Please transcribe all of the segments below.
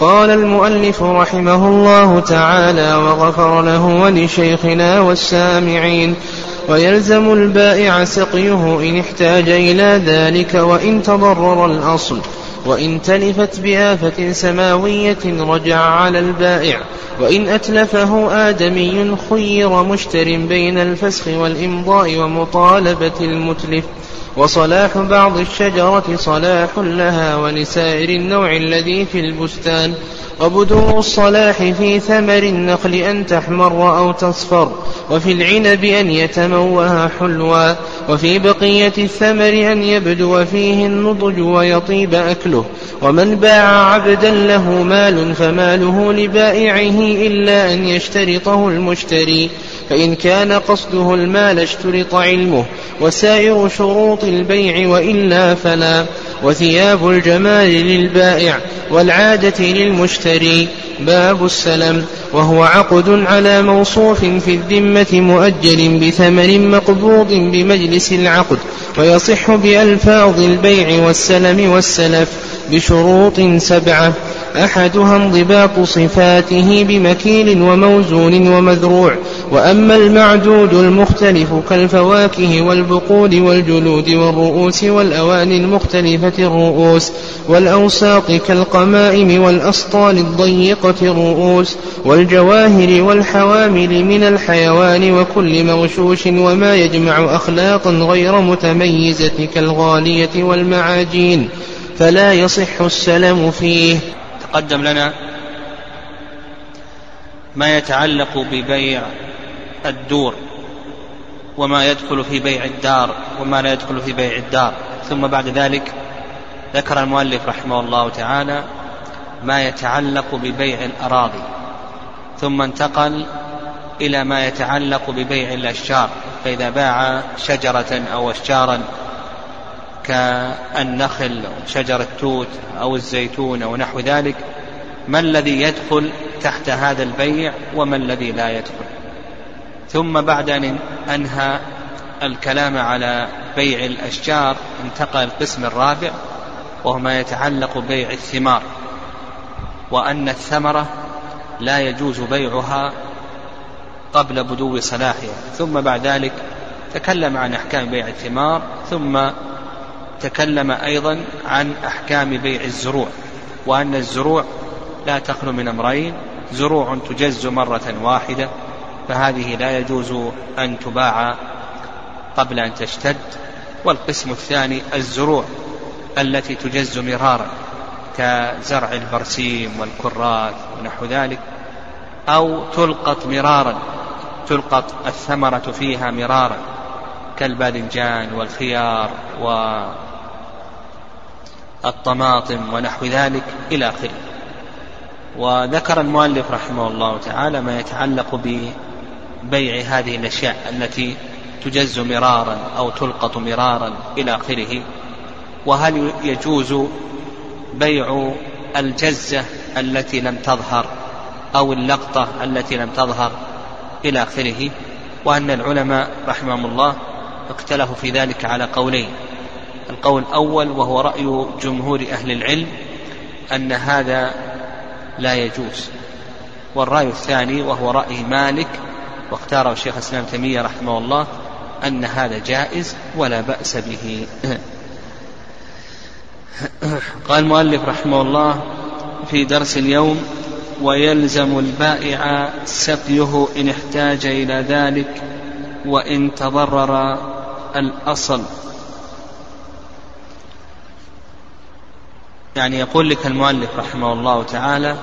قال المؤلف رحمه الله تعالى وغفر له ولشيخنا والسامعين ويلزم البائع سقيه إن احتاج إلى ذلك وإن تضرر الأصل وإن تلفت بآفة سماوية رجع على البائع. وإن أتلفه آدمي خير مشتر بين الفسخ والإمضاء ومطالبة المتلف. وصلاح بعض الشجرة صلاح لها ولسائر النوع الذي في البستان. وبدو الصلاح في ثمر النخل أن تحمر أو تصفر. وفي العنب أن يتموه حلوا. وفي بقية الثمر أن يبدو. فيه النضج ويطيب أكله ومن باع عبدا له مال فماله لبائعه إلا أن يشترطه المشتري. فإن كان قصده المال اشترط علمه. وسائر شروط البيع وإلا فلا. وثياب الجمال للبائع والعادة للمشتري. باب السلم. وهو عقد على موصوف في الذمة مؤجل بثمن مقبوض بمجلس العقد ويصح بألفاظ البيع والسلم والسلف بشروط سبعة. أحدها انضباط صفاته بمكيل وموزون ومذروع وأما المعدود المختلف كالفواكه والبقول والجلود والرؤوس والأواني المختلفة الرؤوس والأوساق كالقمائم والأسطال الضيقة الرؤوس والجواهر والحوامل من الحيوان وكل مغشوش وما يجمع أخلاقا غير متميزة كالغالية والمعاجين فلا يصح السلم فيه. تقدم لنا ما يتعلق ببيع الدور وما يدخل في بيع الدار وما لا يدخل في بيع الدار. ثم بعد ذلك ذكر المؤلف رحمه الله تعالى ما يتعلق ببيع الأراضي. ثم انتقل إلى ما يتعلق ببيع الأشجار فإذا باع شجرة أو أشجارا كالنخل شجر التوت أو الزيتون أو نحو ذلك ما الذي يدخل تحت هذا البيع وما الذي لا يدخل؟ ثم بعد أن أنهى الكلام على بيع الأشجار انتقل القسم الرابع وهو ما يتعلق ببيع الثمار وأن الثمرة لا يجوز بيعها قبل بدو صلاحها. ثم بعد ذلك تكلم عن أحكام بيع الثمار ثم تكلم أيضا عن أحكام بيع الزروع وأن الزروع لا تخلو من أمرين زروع تجز مرة واحدة فهذه لا يجوز أن تباع قبل أن تشتد. والقسم الثاني الزروع التي تجز مرارا. كزرع البرسيم والكراث ونحو ذلك أو تلقط مرارا تلقط الثمرة فيها مرارا كالباذنجان والخيار والطماطم ونحو ذلك إلى آخره. وذكر المؤلف رحمه الله تعالى ما يتعلق ببيع هذه الأشياء التي تجز مرارا أو تلقط مرارا إلى آخره وهل يجوز بيع الجزة التي لم تظهر أو اللقطة التي لم تظهر إلى آخره وأن العلماء رحمهم الله اختلفوا في ذلك على قولين. القول الأول وهو رأي جمهور أهل العلم أن هذا لا يجوز. والرأي الثاني وهو رأي مالك واختاره الشيخ الإسلام تيمية رحمه الله أن هذا جائز ولا بأس به. قال المؤلف رحمه الله في درس اليوم ويلزم البائع سقيه إن احتاج إلى ذلك وإن تضرر الأصل. يعني يقول لك المؤلف رحمه الله تعالى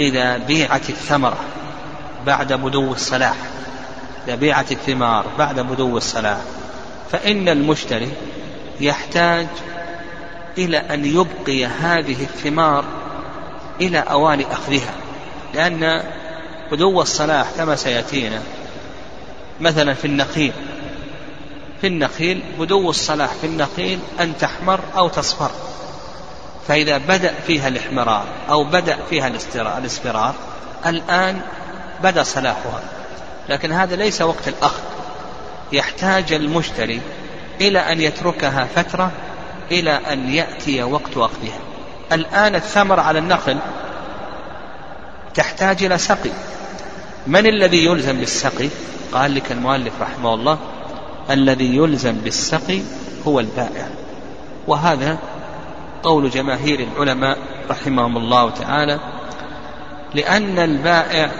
إذا بيعت الثمرة بعد بدو الصلاح إذا بيعت الثمار بعد بدو الصلاح فإن المشتري يحتاج إلى أن يبقي هذه الثمار إلى أوان أخذها. لأن بدو الصلاح كما سيأتينا مثلا في النخيل. في النخيل بدو الصلاح في النخيل أن تحمر أو تصفر. فإذا بدأ فيها الاحمرار أو بدأ فيها الاصفرار الآن بدأ صلاحها. لكن هذا ليس وقت الأخذ. يحتاج المشتري إلى أن يتركها فترة إلى أن يأتي وقت أخذها الآن الثمر على النخل تحتاج إلى سقي. من الذي يلزم بالسقي؟ قال لك المؤلف رحمه الله الذي يلزم بالسقي هو البائع. وهذا قول جماهير العلماء رحمهم الله تعالى لأن البائع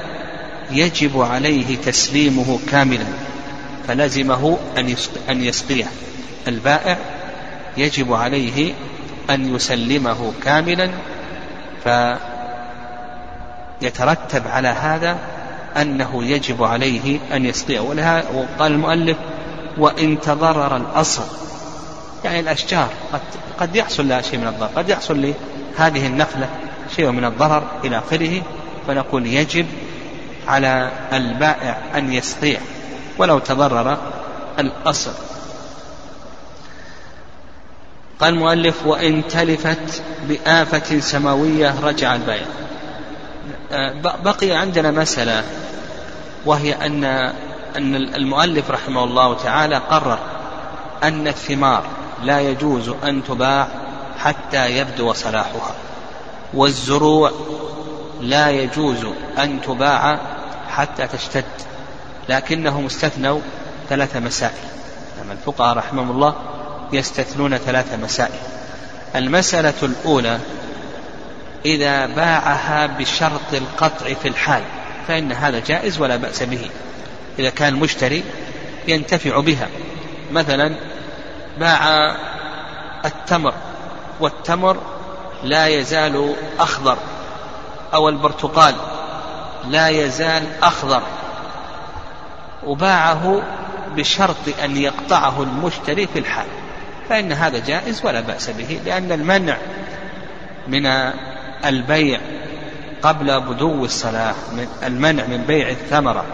يجب عليه تسليمه كاملا فلزمه أن يسقيه. البائع يجب عليه أن يسلمه كاملا فيترتب على هذا أنه يجب عليه أن يسقيه وقال المؤلف وإن تضرر الأصل. يعني الأشجار قد, قد يحصل لها شيء من الضرر. قد يحصل لهذه النخلة شيء من الضرر إلى آخره فنقول يجب على البائع أن يسقيه ولو تضرر الأصل. قال المؤلف وإن تلفت بآفة سماوية رجع البائع آه، بقي عندنا مسألة وهي أن أن المؤلف رحمه الله تعالى قرر أن الثمار لا يجوز أن تباع حتى يبدو صلاحها والزروع لا يجوز أن تباع حتى تشتد لكنهم استثنوا ثلاث مسائل. الفقهاء رحمهم الله يستثنون ثلاث مسائل. المسألة الأولى إذا باعها بشرط القطع في الحال فإن هذا جائز ولا بأس به. إذا كان المشتري ينتفع بها. مثلا باع التمر والتمر لا يزال أخضر أو البرتقال لا يزال أخضر. وباعه بشرط أن يقطعه المشتري في الحال. فإن هذا جائز ولا بأس به لأن المنع من البيع قبل بدو الصلاح من المنع من بيع الثمرة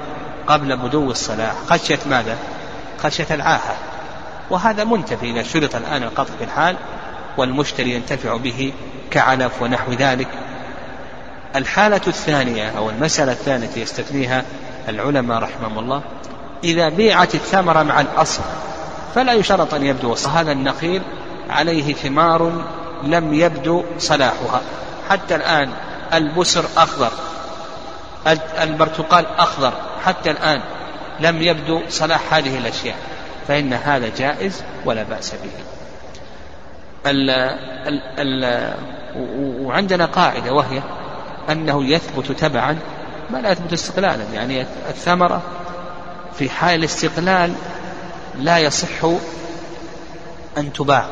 قبل بدو الصلاح خشية ماذا؟ خشية العاهة وهذا منتفي إذا شرط الآن القطع في الحال والمشتري ينتفع به كعلف ونحو ذلك الحالة الثانية أو المسألة الثانية يستثنيها العلماء رحمهم الله إذا بيعت الثمرة مع الأصل فلا يشترط أن يبدو هذا النخيل عليه ثمار لم يبدو صلاحها. حتى الآن البسر أخضر. البرتقال أخضر. حتى الآن لم يبدو صلاح هذه الأشياء. فإن هذا جائز ولا بأس به. ال ال ال وعندنا قاعدة وهي أنه يثبت تبعا ما لا يثبت استقلالا. يعني الثمرة في حال الاستقلال لا يصح أن تباع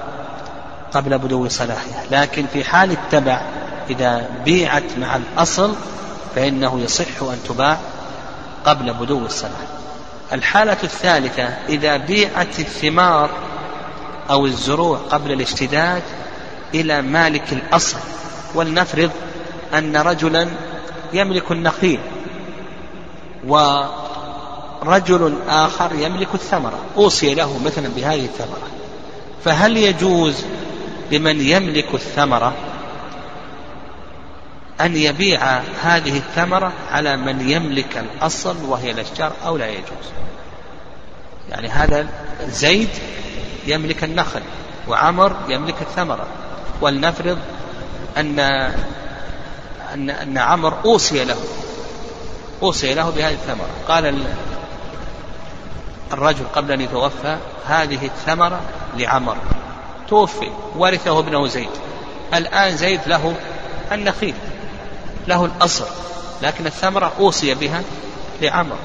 قبل بدو صلاحها لكن في حال التبع إذا بيعت مع الأصل فإنه يصح أن تباع قبل بدو الصلاح. الحالة الثالثة إذا بيعت الثمار أو الزروع قبل الاشتداد إلى مالك الأصل ولنفرض أن رجلا يملك النخيل ورجل آخر يملك الثمرة أوصي له مثلا بهذه الثمرة. فهل يجوز لمن يملك الثمرة أن يبيع هذه الثمرة على من يملك الأصل وهي الأشجار أو لا يجوز؟ يعني هذا زيد يملك النخل وعمر يملك الثمرة. ولنفرض أن أن أن عمر أوصي له أوصي له بهذه الثمرة. قال الرجل قبل أن يتوفى هذه الثمرة لعمر. توفي ورثه ابنه زيد. الآن زيد له النخيل له الأصل لكن الثمرة أوصي بها لعمر.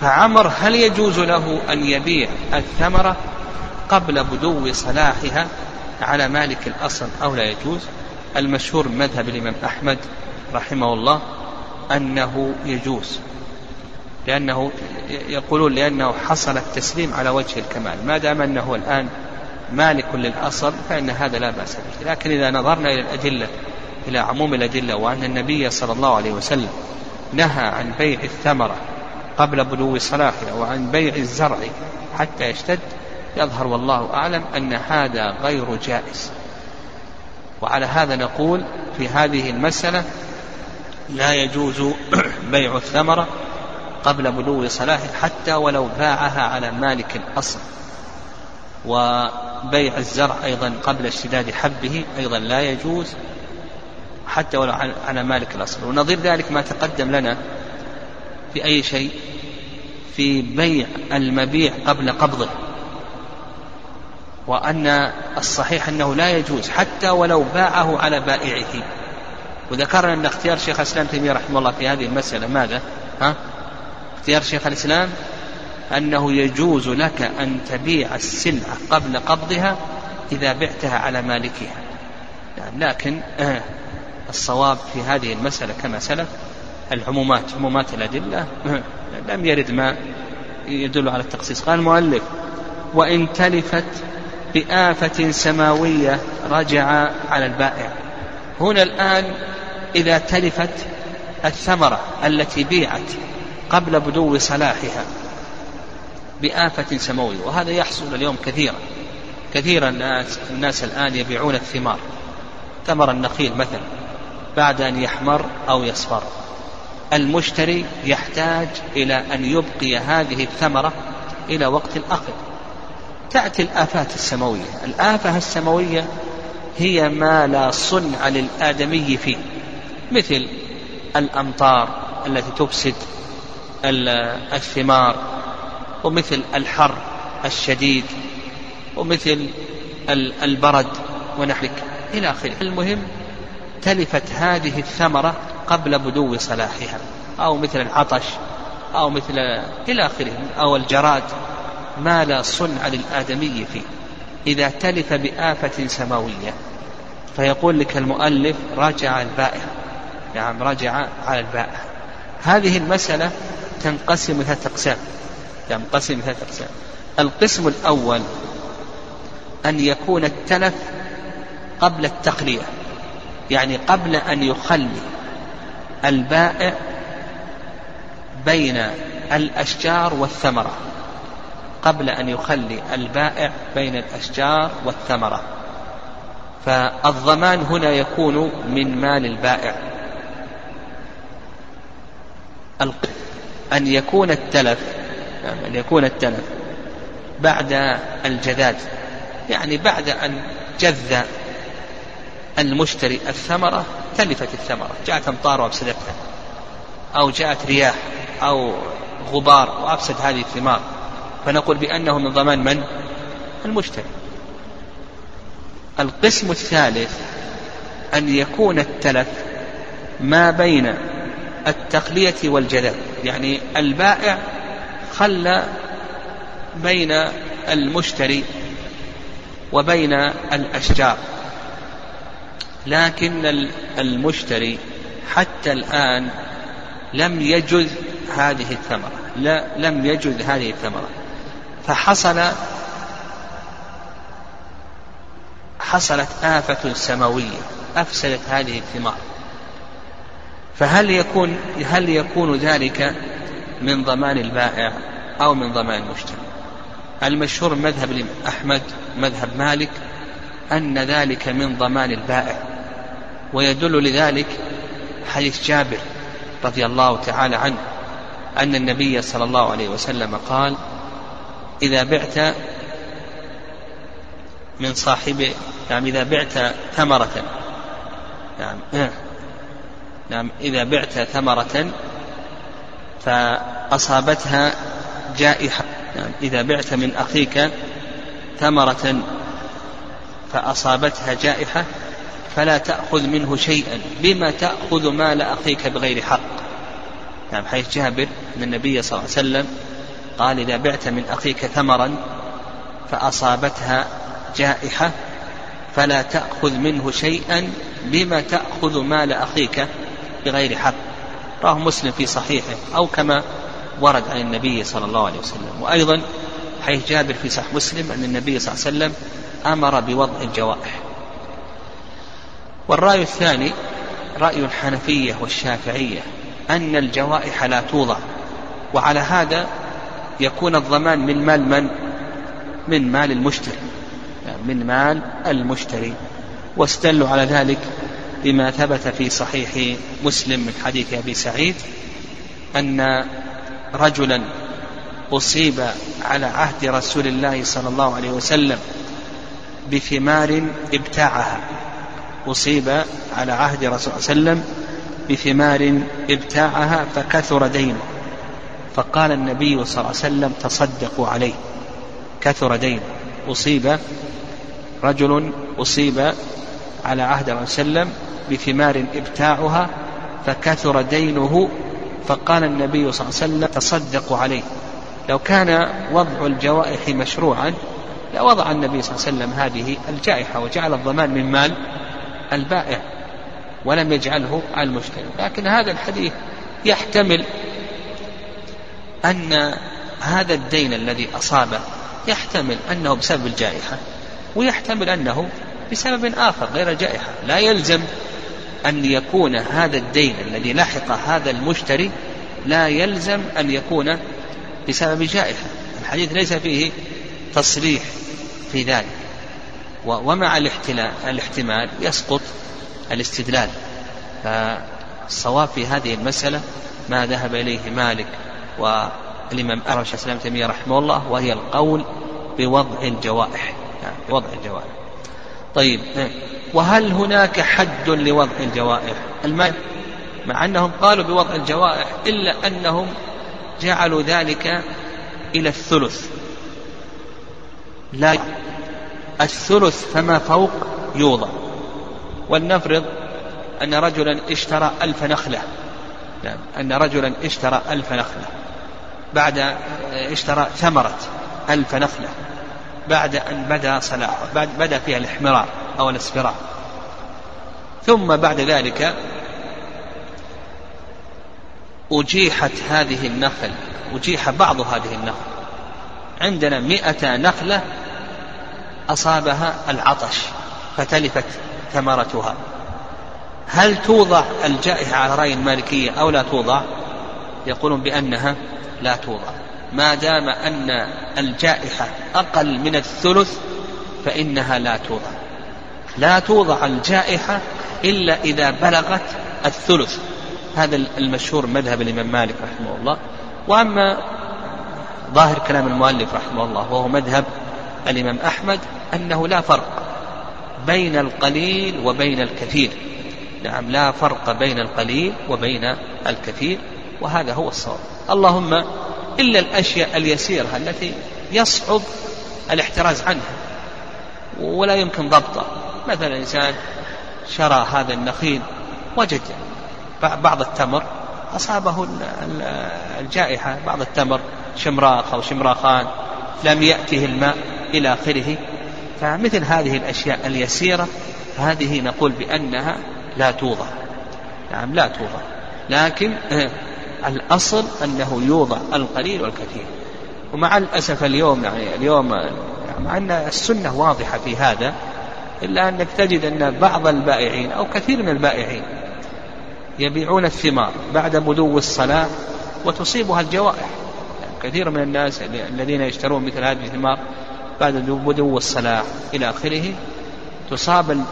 فعمر هل يجوز له أن يبيع الثمرة قبل بدو صلاحها على مالك الأصل أو لا يجوز؟ المشهور مذهب الإمام أحمد رحمه الله أنه يجوز. لأنه يقولون لأنه حصل التسليم على وجه الكمال. ما دام أنه الآن مالك للأصل فإن هذا لا بأس به. لكن إذا نظرنا إلى الأدلة إلى عموم الأدلة وأن النبي صلى الله عليه وسلم نهى عن بيع الثمرة قبل بلوغ صلاحها وعن بيع الزرع حتى يشتد يظهر والله أعلم أن هذا غير جائز. وعلى هذا نقول في هذه المسألة لا يجوز بيع الثمرة قبل بلوغ صلاحه حتى ولو باعها على مالك الأصل. وبيع الزرع أيضا قبل اشتداد حبه أيضا لا يجوز حتى ولو على مالك الأصل. ونظير ذلك ما تقدم لنا في أي شيء؟ في بيع المبيع قبل قبضه. وأن الصحيح أنه لا يجوز حتى ولو باعه على بائعه. وذكرنا أن اختيار شيخ الإسلام تيمية رحمه الله في هذه المسألة ماذا؟ ها؟ اختيار شيخ الإسلام أنه يجوز لك أن تبيع السلعة قبل قبضها إذا بعتها على مالكها. يعني لكن آه الصواب في هذه المسألة كما سلف العمومات عمومات الأدلة آه لم يرد ما يدل على التخصيص. قال المؤلف وإن تلفت بآفة سماوية رجع على البائع. هنا الآن إذا تلفت الثمرة التي بيعت قبل بدو صلاحها بآفة سماوية وهذا يحصل اليوم كثيرا. كثيرا الناس, الناس الآن يبيعون الثمار. ثمر النخيل مثلا بعد أن يحمر أو يصفر. المشتري يحتاج إلى أن يبقي هذه الثمرة إلى وقت الأخذ. تأتي الآفات السماوية الآفة السماوية هي ما لا صنع للآدمي فيه مثل الأمطار التي تفسد الثمار ومثل الحر الشديد ومثل البرد ونحو إلى آخره. المهم تلفت هذه الثمرة قبل بدو صلاحها أو مثل العطش أو مثل إلى آخره أو الجراد. ما لا صنع للآدمي فيه. إذا تلف بآفة سماوية فيقول لك المؤلف رجع البائع. نعم رجع على البائع. هذه المسألة تنقسم ثلاثة أقسام. تنقسم ثلاثة أقسام. القسم الأول أن يكون التلف قبل التقلية. يعني قبل أن يخلي البائع بين الأشجار والثمرة. قبل أن يخلي البائع بين الأشجار والثمرة. فالضمان هنا يكون من مال البائع. أن يكون التلف أن يكون التلف بعد الجذاذ يعني بعد أن جذ المشتري الثمرة تلفت الثمرة جاءت أمطار وأفسدتها أو جاءت رياح أو غبار وأفسد هذه الثمار فنقول بأنه من ضمان من؟ المشتري القسم الثالث أن يكون التلف ما بين التقلية والجذب يعني البائع خلى بين المشتري وبين الأشجار. لكن المشتري حتى الآن لم يجز هذه الثمرة. لا لم يجز هذه الثمرة. فحصل حصلت آفة سماوية أفسدت هذه الثمار. فهل يكون هل يكون ذلك من ضمان البائع أو من ضمان المشتري المشهور مذهب أحمد مذهب مالك أن ذلك من ضمان البائع. ويدل لذلك حديث جابر رضي الله تعالى عنه أن النبي صلى الله عليه وسلم قال إذا بعت من صاحب نعم إذا بعت ثمرة. نعم نعم إذا بعت ثمرة فأصابتها جائحة. نعم إذا بعت من أخيك ثمرة فأصابتها جائحة فلا تأخذ منه شيئا بما تأخذ مال أخيك بغير حق. نعم حيث جابر أن النبي صلى الله عليه وسلم قال إذا بعت من أخيك ثمرا فأصابتها جائحة فلا تأخذ منه شيئا بما تأخذ مال أخيك بغير حق. رواه مسلم في صحيحه أو كما ورد عن النبي صلى الله عليه وسلم. وأيضا حيث جابر في صحيح مسلم أن النبي صلى الله عليه وسلم أمر بوضع الجوائح. والرأي الثاني رأي الحنفية والشافعية أن الجوائح لا توضع. وعلى هذا يكون الضمان من مال من؟ من مال المشتري. يعني من مال المشتري. واستدلوا على ذلك بما ثبت في صحيح مسلم من حديث أبي سعيد أن رجلا أصيب على عهد رسول الله صلى الله عليه وسلم بثمار ابتاعها. أصيب على عهد رسول الله صلى الله عليه وسلم بثمار ابتاعها فكثر دينه. فقال النبي صلى الله عليه وسلم تصدقوا عليه. كثر دينه. أصيب رجل أصيب على عهد صلى الله عليه وسلم بثمار إبتاعها فكثر دينه فقال النبي صلى الله عليه وسلم تصدقوا عليه. لو كان وضع الجوائح مشروعا لوضع النبي صلى الله عليه وسلم هذه الجائحة وجعل الضمان من مال البائع ولم يجعله على المشتري. لكن هذا الحديث يحتمل أن هذا الدين الذي أصابه يحتمل أنه بسبب الجائحة ويحتمل أنه بسبب آخر غير الجائحة. لا يلزم أن يكون هذا الدين الذي لحق هذا المشتري لا يلزم أن يكون بسبب جائحة. الحديث ليس فيه تصريح في ذلك. ومع الاحتمال يسقط الاستدلال. فالصواب في هذه المسألة ما ذهب إليه مالك والإمام أرش الإسلام تيمية رحمه الله وهي القول بوضع الجوائح. يعني وضع الجوائح. طيب وهل هناك حد لوضع الجوائح؟ المال مع أنهم قالوا بوضع الجوائح إلا أنهم جعلوا ذلك إلى الثلث. لا الثلث فما فوق يوضع. ولنفرض أن رجلا اشترى ألف نخلة. نعم أن رجلا اشترى ألف نخلة. بعد اشترى ثمرة ألف نخلة. بعد أن بدا صلاحها بعد بدا فيها الإحمرار أو الاصفرار ثم بعد ذلك أجيحت هذه النخل أجيح بعض هذه النخل. عندنا مئة نخلة أصابها العطش فتلفت ثمرتها. هل توضع الجائحة على رأي المالكية أو لا توضع؟ يقولون بأنها لا توضع. ما دام أن الجائحة أقل من الثلث فإنها لا توضع. لا توضع الجائحة إلا إذا بلغت الثلث. هذا المشهور مذهب الإمام مالك رحمه الله. وأما ظاهر كلام المؤلف رحمه الله وهو مذهب الإمام أحمد أنه لا فرق بين القليل وبين الكثير. نعم لا فرق بين القليل وبين الكثير وهذا هو الصواب. اللهم إلا الأشياء اليسيرة التي يصعب الاحتراز عنها. ولا يمكن ضبطها مثلا إنسان شرى هذا النخيل وجد بعض التمر أصابه الجائحة بعض التمر شمراخ أو شمراخان لم يأته الماء إلى آخره. فمثل هذه الأشياء اليسيرة هذه نقول بأنها لا توضع. نعم لا توضع. لكن آه، الأصل أنه يوضع القليل والكثير. ومع الأسف اليوم يعني اليوم مع أن السنة واضحة في هذا إلا أنك تجد أن بعض البائعين أو كثير من البائعين يبيعون الثمار بعد بدو الصلاة وتصيبها الجوائح. يعني كثير من الناس الذين يشترون مثل هذه الثمار بعد بدو الصلاة إلى آخره تصاب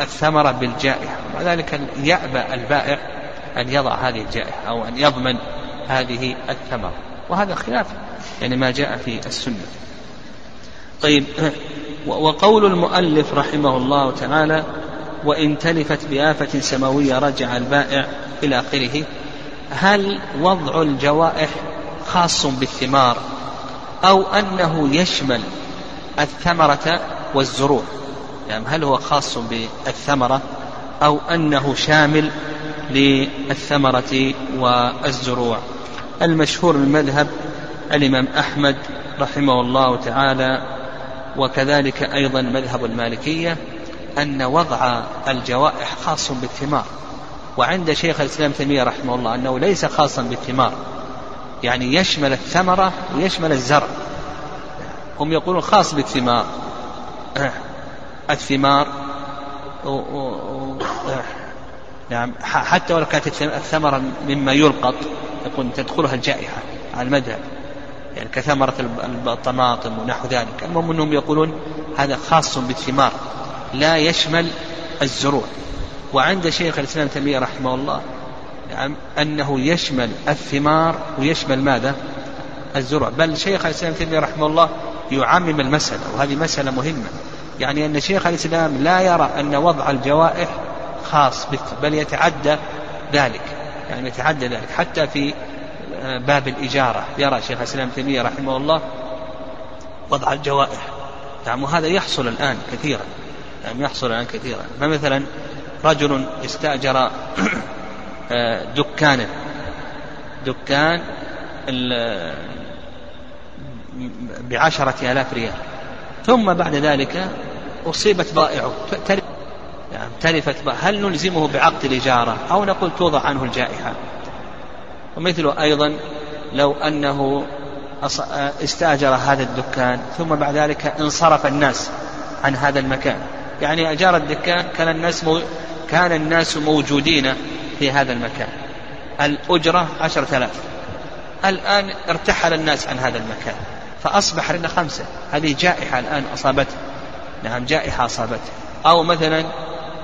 الثمرة بالجائحة. ومع ذلك يأبى البائع أن يضع هذه الجائحة أو أن يضمن هذه الثمرة. وهذا خلاف يعني ما جاء في السنة. طيب وقول المؤلف رحمه الله تعالى وإن تلفت بآفة سماوية رجع البائع إلى آخره هل وضع الجوائح خاص بالثمار أو أنه يشمل الثمرة والزروع؟ يعني هل هو خاص بالثمرة أو أنه شامل للثمرة والزروع. المشهور من مذهب الإمام أحمد رحمه الله تعالى وكذلك أيضا مذهب المالكية أن وضع الجوائح خاص بالثمار. وعند شيخ الإسلام تيمية رحمه الله أنه ليس خاصا بالثمار. يعني يشمل الثمرة ويشمل الزرع. هم يقولون خاص بالثمار. الثمار نعم حتى ولو كانت الثمرة مما يلقط يقول تدخلها الجائحة على المذهب يعني كثمرة الطماطم ونحو ذلك. المهم أنهم يقولون هذا خاص بالثمار لا يشمل الزروع. وعند شيخ الإسلام تيمية رحمه الله نعم أنه يشمل الثمار ويشمل ماذا؟ الزروع. بل شيخ الإسلام تيمية رحمه الله يعمم المسألة وهذه مسألة مهمة. يعني أن شيخ الإسلام لا يرى أن وضع الجوائح خاص بل يتعدى ذلك يعني يتعدى ذلك. حتى في آه، باب الإجارة. يرى شيخ الإسلام تيمية رحمه الله وضع الجوائح. نعم وهذا يحصل الآن كثيرا. نعم يحصل الآن كثيرا. فمثلا رجل استأجر آه، دكانا دكان بعشرة آلاف ريال. ثم بعد ذلك أصيبت بائعه. يعني تلفت هل نلزمه بعقد الإجارة أو نقول توضع عنه الجائحة؟ ومثله أيضا لو أنه استأجر هذا الدكان ثم بعد ذلك انصرف الناس عن هذا المكان. يعني أجار الدكان كان الناس مو كان الناس موجودين في هذا المكان. الأجرة عشرة آلاف. الآن ارتحل الناس عن هذا المكان. فأصبح لنا خمسة. هذه جائحة الآن أصابته. نعم جائحة أصابته. أو مثلا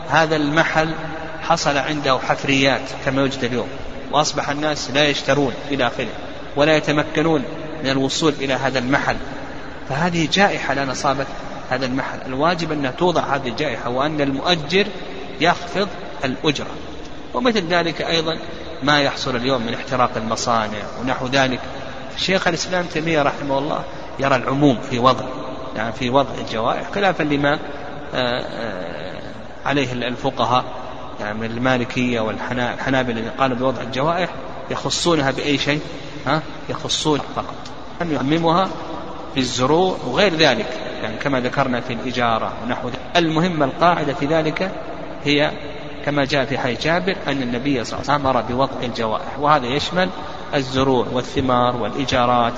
هذا المحل حصل عنده حفريات كما يوجد اليوم وأصبح الناس لا يشترون إلى آخره ولا يتمكنون من الوصول إلى هذا المحل. فهذه جائحة الآن أصابت هذا المحل. الواجب أن توضع هذه الجائحة وأن المؤجر يخفض الأجرة. ومثل ذلك أيضا ما يحصل اليوم من احتراق المصانع ونحو ذلك. شيخ الإسلام تيمية رحمه الله يرى العموم في وضع يعني في وضع الجوائح خلافا لما آه، آه، عليه الفقهاء يعني من المالكية والحنابلة الذين قالوا بوضع الجوائح يخصونها بأي شيء؟ ها؟ يخصون فقط. أن يعممها في الزروع وغير ذلك. يعني كما ذكرنا في الإجارة ونحو ذلك. المهم القاعدة في ذلك هي كما جاء في حديث جابر أن النبي صلى الله عليه وسلم أمر بوضع الجوائح. وهذا يشمل الزروع والثمار والإيجارات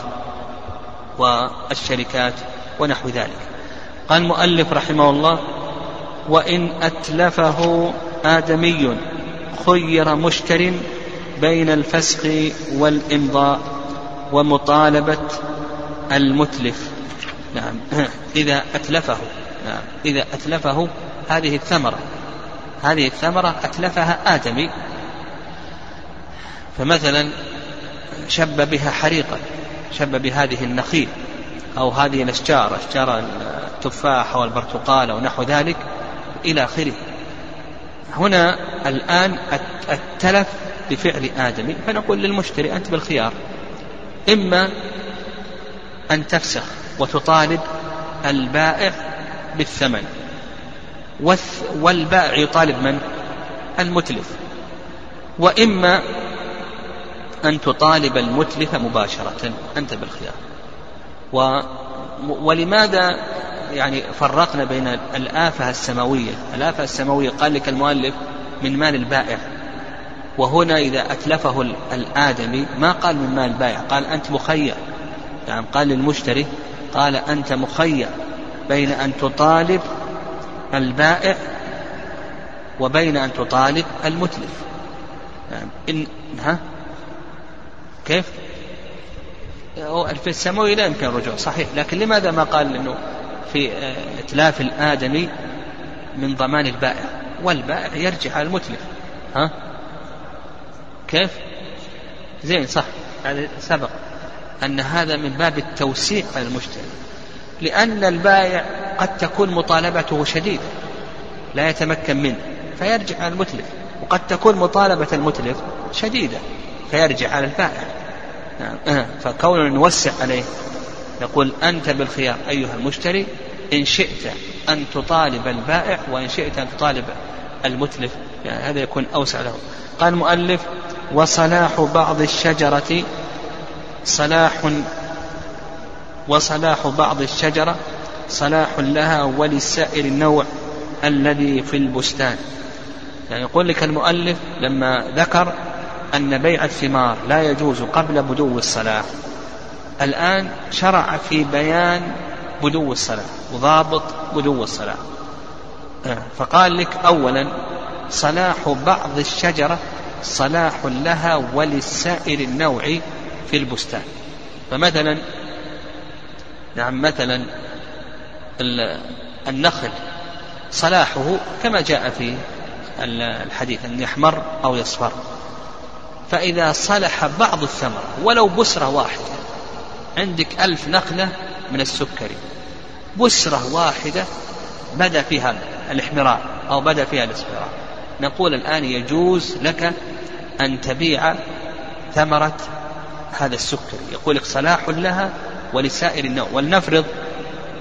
والشركات ونحو ذلك. قال المؤلف رحمه الله وإن أتلفه آدمي خير مشتر بين الفسخ والإمضاء ومطالبة المتلف. نعم. إذا أتلفه. نعم. إذا أتلفه هذه الثمرة. هذه الثمرة أتلفها آدمي. فمثلا شب بها حريقا. شب بهذه النخيل. أو هذه الأشجار. أشجار التفاح أو البرتقال أو نحو ذلك. إلى آخره. هنا الآن التلف بفعل آدمي. فنقول للمشتري أنت بالخيار. إما أن تفسخ وتطالب البائع بالثمن. والبائع يطالب من؟ المتلف. وإما أن تطالب المتلف مباشرة. أنت بالخيار. و ولماذا يعني فرقنا بين الآفة السماوية. الآفة السماوية قال لك المؤلف من مال البائع. وهنا إذا أتلفه الآدمي ما قال من مال البائع قال أنت مخير. يعني قال للمشتري قال أنت مخير بين أن تطالب البائع وبين أن تطالب المتلف. يعني إن ها؟ كيف؟ في السماوي لا يمكن الرجوع صحيح. لكن لماذا ما قال إنه في آه، إتلاف الآدمي من ضمان البائع. والبائع يرجع على المتلف. ها؟ كيف؟ زين صح. هذا سبق أن هذا من باب التوسيع على المشتري لأن البائع قد تكون مطالبته شديدة لا يتمكن منه فيرجع على المتلف. وقد تكون مطالبة المتلف شديدة فيرجع على البائع. نعم. آه. فكون نوسع عليه. نقول أنت بالخيار أيها المشتري إن شئت أن تطالب البائع وإن شئت أن تطالب المتلف يعني هذا يكون أوسع له. قال المؤلف وصلاح بعض الشجرة صلاح وصلاح بعض الشجرة صلاح لها ولسائر النوع الذي في البستان. يعني يقول لك المؤلف لما ذكر أن بيع الثمار لا يجوز قبل بدو الصلاة الآن شرع في بيان بدو الصلاة وضابط بدو الصلاة. آه، فقال لك أولا صلاح بعض الشجرة صلاح لها ولسائر النوع في البستان. فمثلا نعم مثلا النخل صلاحه كما جاء في الحديث أن يحمر أو يصفر. فإذا صلح بعض الثمرة ولو بسرة واحدة عندك ألف نخلة من السكري. بسرة واحدة بدا فيها الإحمرار أو بدا فيها الاصفرار نقول الآن يجوز لك أن تبيع ثمرة هذا السكري. يقول لك صلاح لها ولسائر النوع. ولنفرض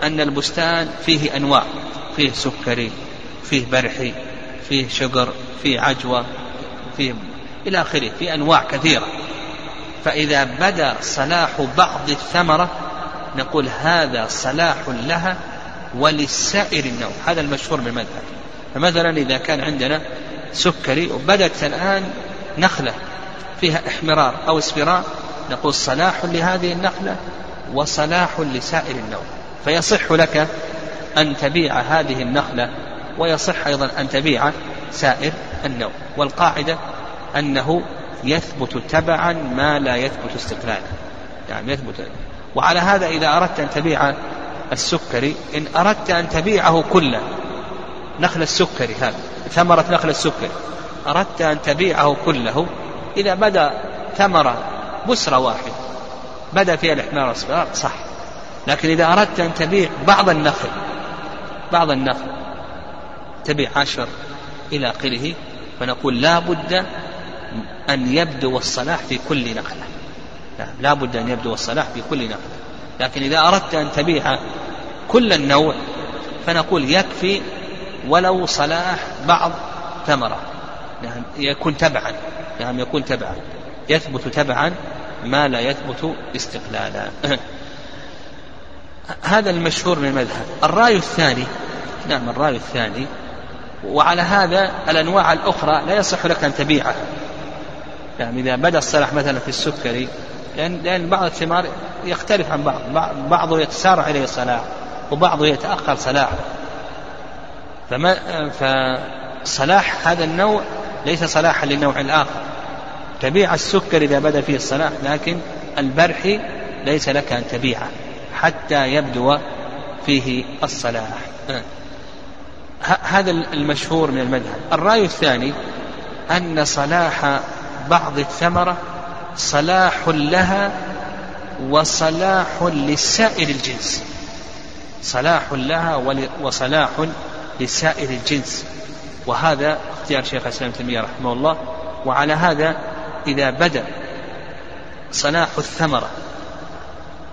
أن البستان فيه أنواع. فيه سكري فيه برحي فيه شجر فيه عجوة فيه إلى آخره. في أنواع كثيرة. فإذا بدا صلاح بعض الثمرة نقول هذا صلاح لها ولسائر النوع هذا المشهور من المذهب فمثلا إذا كان عندنا سكري وبدت الآن نخلة فيها احمرار أو اصفرار نقول صلاح لهذه النخلة وصلاح لسائر النوع فيصح لك أن تبيع هذه النخلة ويصح أيضا أن تبيع سائر النوع والقاعدة أنه يثبت تبعا ما لا يثبت استقلالا. يعني يثبت. وعلى هذا إذا أردت أن تبيع السكري إن أردت أن تبيعه كله نخل السكري هذا ثمرة نخل السكري أردت أن تبيعه كله إذا بدأ ثمرة بسرة واحدة بدأ فيها الإحمار والإصفرار صح. لكن إذا أردت أن تبيع بعض النخل بعض النخل تبيع عشر إلى آخره فنقول لا بد أن يبدو الصلاح في كل نخلة نعم لا بد أن يبدو الصلاح في كل نخلة لكن إذا أردت أن تبيع كل النوع فنقول يكفي ولو صلاح بعض ثمرة. نعم يكون تبعا. نعم يكون تبعا. يثبت تبعا ما لا يثبت استقلالا. هذا المشهور من المذهب. الرأي الثاني نعم الرأي الثاني. وعلى هذا الأنواع الأخرى لا يصح لك أن تبيعها يعني إذا بدأ الصلاح مثلا في السكري لأن, لأن بعض الثمار يختلف عن بعض بعضه يتسارع إليه الصلاح وبعضه يتأخر صلاحه فما فصلاح هذا النوع ليس صلاحا للنوع الآخر. تبيع السكر إذا بدأ فيه الصلاح لكن البرحي ليس لك أن تبيعه حتى يبدو فيه الصلاح. هذا المشهور من المذهب. الرأي الثاني أن صلاح بعض الثمرة صلاح لها وصلاح لسائر الجنس. صلاح لها وصلاح لسائر الجنس. وهذا اختيار شيخ الإسلام تيمية رحمه الله. وعلى هذا إذا بدأ صلاح الثمرة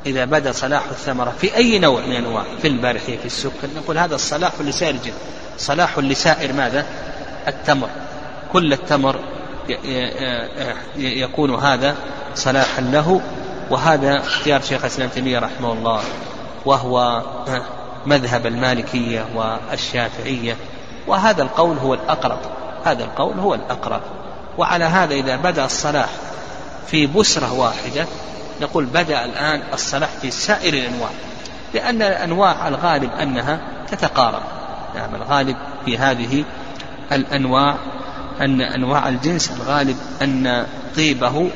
إذا بدأ صلاح الثمرة في أي نوع من أنواع؟ في البارح في السكر. نقول هذا الصلاح لسائر الجنس. صلاح لسائر ماذا؟ التمر. كل التمر يكون هذا صلاحا له وهذا اختيار شيخ الإسلام تيمية رحمه الله وهو مذهب المالكية والشافعية وهذا القول هو الأقرب هذا القول هو الأقرب. وعلى هذا إذا بدأ الصلاح في بسرة واحدة نقول بدأ الآن الصلاح في سائر الأنواع لأن الأنواع الغالب أنها تتقارب. نعم الغالب في هذه الأنواع أن أنواع الجنس الغالب أن طيبه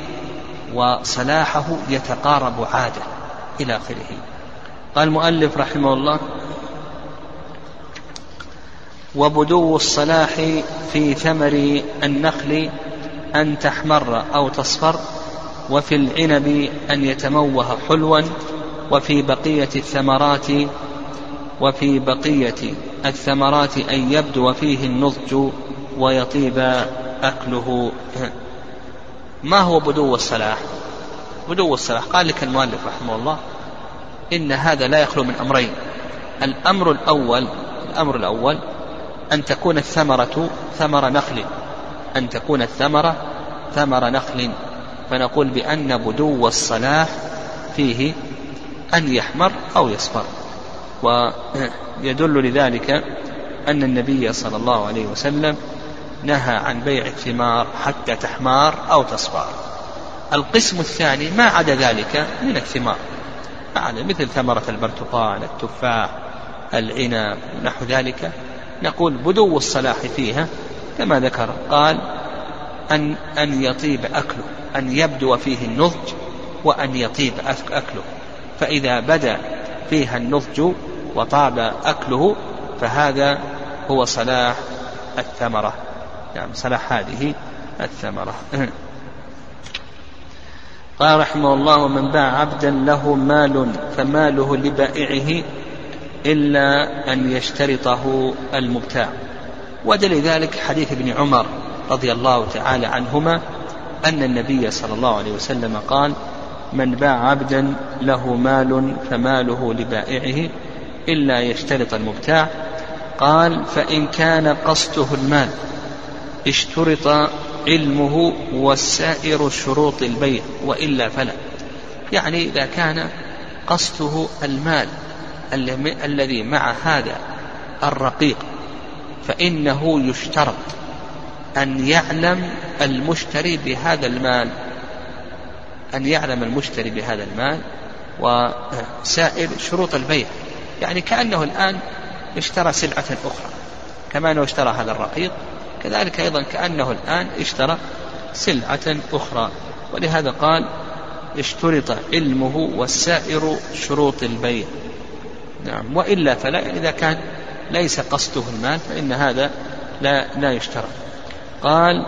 وصلاحه يتقارب عادة إلى آخره. قال المؤلف رحمه الله وبدو الصلاح في ثمر النخل أن تحمر أو تصفر وفي العنب أن يتموه حلوا وفي بقية الثمرات وفي بقية الثمرات أن يبدو فيه النضج ويطيب أكله. ما هو بدو الصلاح؟ بدو الصلاح. قال لك المؤلف رحمه الله إن هذا لا يخلو من أمرين. الأمر الأول الأمر الأول أن تكون الثمرة ثمر نخل. أن تكون الثمرة ثمر نخل. فنقول بأن بدو الصلاح فيه أن يحمر أو يصفر. ويدل لذلك أن النبي صلى الله عليه وسلم نهى عن بيع الثمار حتى تحمار أو تصفار. القسم الثاني ما عدا ذلك من الثمار. مثل ثمرة البرتقال التفاح العنب نحو ذلك. نقول بدو الصلاح فيها كما ذكر قال أن أن يطيب أكله أن يبدو فيه النضج وأن يطيب أكله. فإذا بدا فيها النضج وطاب أكله فهذا هو صلاح الثمرة. يعني صلاح هذه الثمرة. قال رحمه الله ومن باع عبدا له مال فماله لبائعه إلا أن يشترطه المبتاع. ودليل ذلك حديث ابن عمر رضي الله تعالى عنهما أن النبي صلى الله عليه وسلم قال من باع عبدا له مال فماله لبائعه إلا يشترط المبتاع. قال فإن كان قصده المال اشترط علمه وسائر شروط البيع وإلا فلا. يعني إذا كان قصده المال الذي مع هذا الرقيق فإنه يشترط أن يعلم المشتري بهذا المال. أن يعلم المشتري بهذا المال وسائر شروط البيع. يعني كأنه الآن اشترى سلعة أخرى كما أنه اشترى هذا الرقيق. كذلك أيضا كأنه الآن اشترى سلعة أخرى. ولهذا قال اشترط علمه وسائر شروط البيع. نعم. وإلا فلا إذا كان ليس قصده المال فإن هذا لا لا يشترط. قال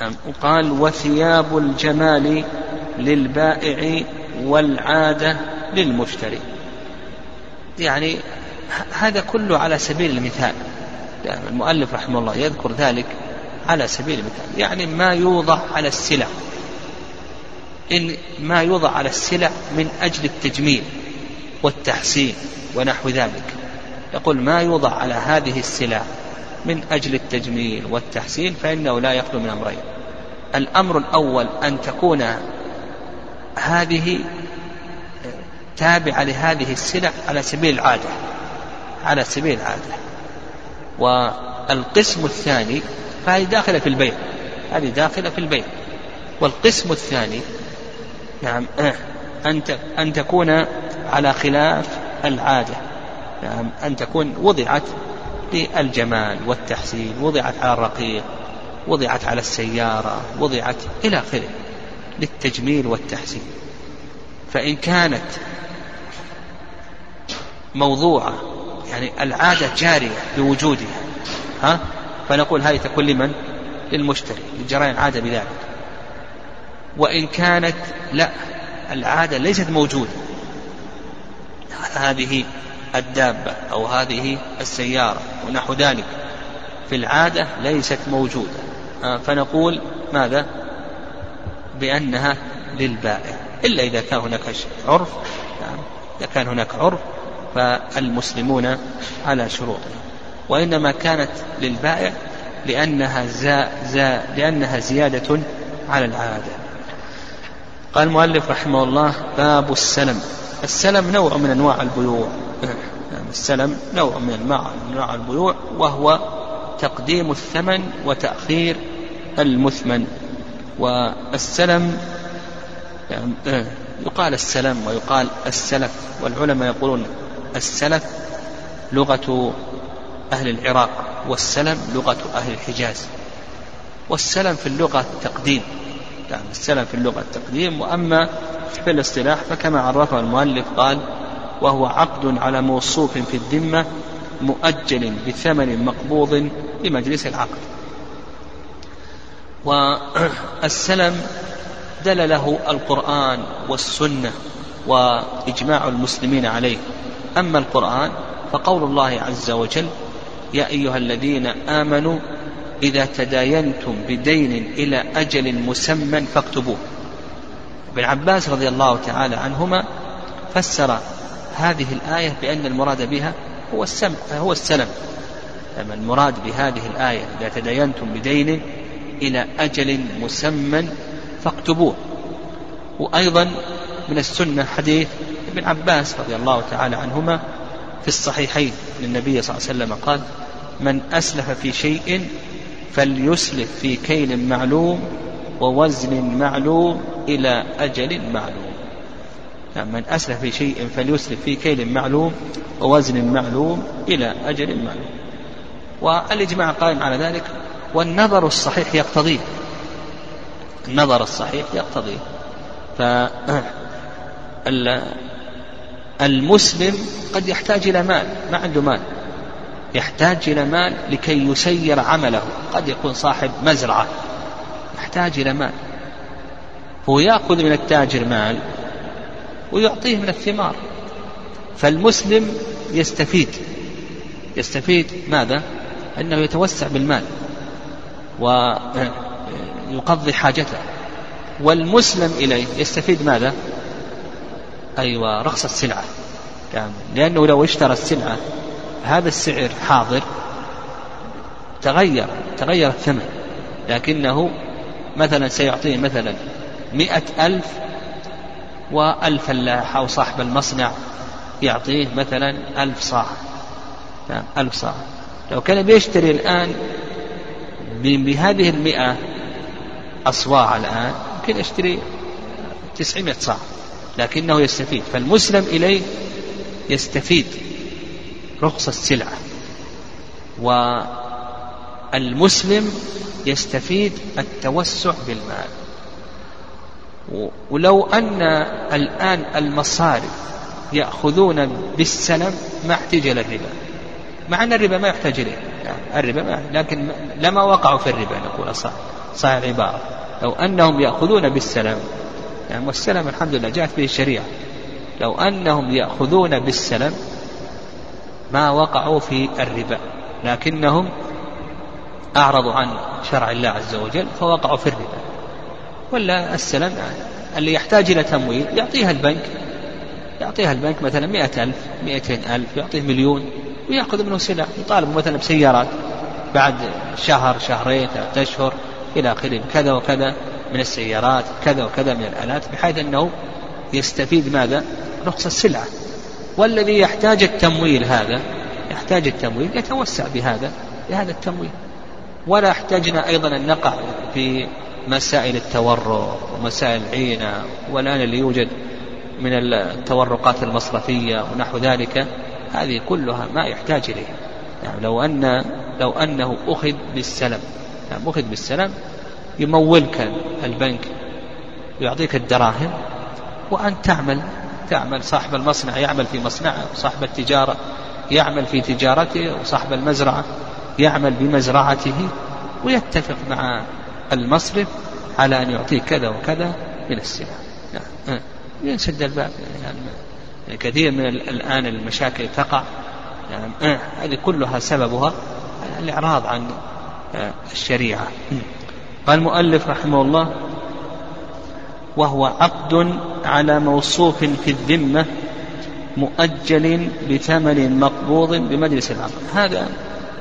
نعم. وقال وثياب الجمال للبائع والعادة للمشتري. يعني هذا كله على سبيل المثال. المؤلف رحمه الله يذكر ذلك على سبيل المثال. يعني ما يوضع على السلع. إن ما يوضع على السلع من أجل التجميل والتحسين ونحو ذلك. يقول ما يوضع على هذه السلع من أجل التجميل والتحسين فإنه لا يخلو من أمرين. الأمر الأول أن تكون هذه تابعة لهذه السلع على سبيل العادة. على سبيل العادة. والقسم الثاني فهذه داخلة في البيع هذه داخلة في البيع والقسم الثاني نعم أن أن تكون على خلاف العادة. نعم أن تكون وضعت للجمال والتحسين وضعت على الرقيق وضعت على السيارة وضعت إلى آخره للتجميل والتحسين. فإن كانت موضوعة يعني العادة جارية بوجودها ها؟ فنقول هذه تكون لمن؟ للمشتري لجريان العادة بذلك. وإن كانت لا العادة ليست موجودة. هذه الدابة أو هذه السيارة ونحو ذلك في العادة ليست موجودة. آه، فنقول ماذا؟ بأنها للبائع. إلا إذا كان هناك عرف نعم إذا كان هناك عرف فالمسلمون على شروطه. وإنما كانت للبائع لأنها زا زا لأنها زيادة على العادة. قال المؤلف رحمه الله باب السلم. السلم نوع من أنواع البيوع. السلم نوع من أنواع البيوع وهو تقديم الثمن وتأخير المثمن. والسلم يعني يقال السلم ويقال السلف والعلماء يقولون السلف لغة أهل العراق والسلم لغة أهل الحجاز. والسلم في اللغة التقديم يعني السلم في اللغة التقديم وأما في الاصطلاح فكما عرفه المؤلف قال وهو عقد على موصوف في الذمة مؤجل بثمن مقبوض بمجلس العقد. والسلم دلله القرآن والسنة وإجماع المسلمين عليه. أما القرآن فقول الله عز وجل يا أيها الذين آمنوا إذا تداينتم بدين إلى أجل مسمى فاكتبوه. ابن عباس رضي الله تعالى عنهما فسر هذه الآية بأن المراد بها هو السم هو السلم. أما المراد بهذه الآية إذا تداينتم بدين إلى أجل مسمى فاكتبوه. وأيضا من السنة حديث ابن عباس رضي الله تعالى عنهما في الصحيحين. للنبي صلى الله عليه وسلم قال من أسلف في شيء فليسلف في كيل معلوم ووزن معلوم إلى أجل معلوم. يعني من أسلف في شيء فليسلف في كيل معلوم ووزن معلوم إلى أجل معلوم. والإجماع قائم على ذلك والنظر الصحيح يقتضيه. النظر الصحيح يقتضيه. المسلم قد يحتاج إلى مال ما عنده مال. يحتاج إلى مال لكي يسير عمله. قد يكون صاحب مزرعة. يحتاج إلى مال. هو يأخذ من التاجر مال ويعطيه من الثمار. فالمسلم يستفيد. يستفيد ماذا؟ أنه يتوسع بالمال ويقضي حاجته. والمسلم إليه يستفيد ماذا؟ أيوة رخص السلعة. يعني لأنه لو اشترى السلعة هذا السعر حاضر تغير تغير الثمن. لكنه مثلا سيعطيه مثلا مئة ألف والفلاح أو صاحب المصنع يعطيه مثلا ألف صاع. نعم ألف صاع. لو كان بيشتري الآن بهذه المئة أصواع الآن يمكن يشتري تسعمائة صاع. لكنه يستفيد. فالمسلم إليه يستفيد رخص السلعة. والمسلم يستفيد التوسع بالمال. ولو أن الآن المصارف يأخذون بالسلم ما احتج إلى الربا. مع أن الربا ما يحتاج إليه. الربا ما لكن لما وقعوا في الربا نقول صح صح العبارة لو أنهم يأخذون بالسلم يعني والسلم الحمد لله جاءت به الشريعة. لو أنهم يأخذون بالسلم ما وقعوا في الربا لكنهم أعرضوا عن شرع الله عز وجل فوقعوا في الربا. ولا السلم اللي يحتاج إلى تمويل يعطيها البنك يعطيها البنك مثلا مئة ألف مئتين ألف يعطيه مليون ويأخذ منه سلع يطالب مثلا بسيارات بعد شهر شهرين ثلاثة أشهر إلى آخره كذا وكذا. من السيارات كذا وكذا من الآلات بحيث أنه يستفيد ماذا؟ رخص السلعة. والذي يحتاج التمويل هذا يحتاج التمويل يتوسع بهذا بهذا التمويل. ولا احتجنا أيضا أن نقع في مسائل التورع ومسائل العينة والآن اللي يوجد من التورقات المصرفية ونحو ذلك هذه كلها ما يحتاج إليها. يعني لو أن لو أنه أخذ بالسلم يعني أخذ بالسلم يمولك البنك يعطيك الدراهم وأنت تعمل تعمل صاحب المصنع يعمل في مصنعه وصاحب التجارة يعمل في تجارته وصاحب المزرعة يعمل بمزرعته ويتفق مع المصرف على أن يعطيه كذا وكذا من السلع. نعم. ينسد الباب. يعني كثير من الآن المشاكل تقع. يعني هذه كلها سببها الإعراض عن آه، الشريعة. قال المؤلف رحمه الله وهو عقد على موصوف في الذمة مؤجل بثمن مقبوض بمجلس العقد. هذا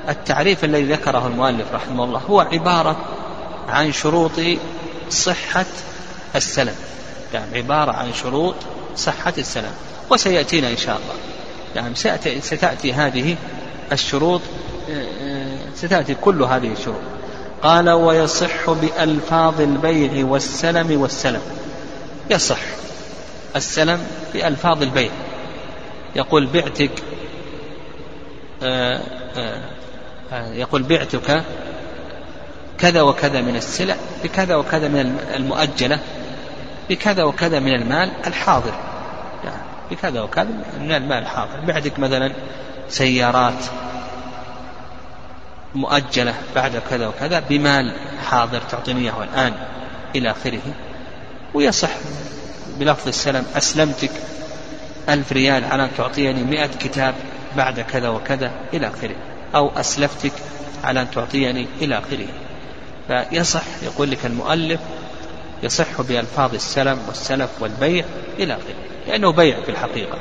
التعريف الذي ذكره المؤلف رحمه الله هو عبارة عن شروط صحة السلم. يعني عبارة عن شروط صحة السلام وسيأتينا إن شاء الله. يعني ستأتي, ستأتي هذه الشروط ستأتي كل هذه الشروط. قال ويصح بألفاظ البيع والسلم والسلم. يصح السلم بألفاظ البيع. يقول بعتك آه، آه، آه، يقول بعتك كذا وكذا من السلع بكذا وكذا من المؤجلة بكذا وكذا من المال الحاضر. يعني بكذا وكذا من المال الحاضر. بعدك مثلا سيارات مؤجلة بعد كذا وكذا بمال حاضر تعطيني إياه الآن إلى آخره. ويصح بلفظ السلم أسلمتك ألف ريال على أن تعطيني مئة كتاب بعد كذا وكذا إلى آخره أو أسلفتك على أن تعطيني إلى آخره. فيصح يقول لك المؤلف يصح بألفاظ السلم والسلف والبيع إلى آخره لأنه بيع في الحقيقة.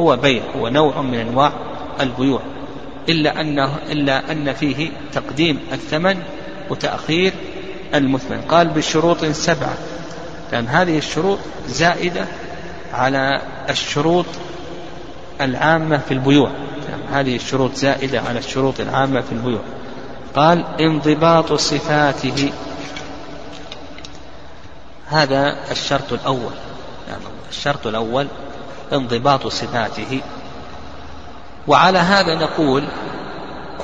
هو بيع هو نوع من أنواع البيوع. إلا أنه إلا أن فيه تقديم الثمن وتأخير المثمن. قال بشروط سبعة. لأن هذه الشروط زائدة على الشروط العامة في البيوع. هذه الشروط زائدة على الشروط العامة في البيوع. قال انضباط صفاته. هذا الشرط الأول. يعني الشرط الأول انضباط صفاته. وعلى هذا نقول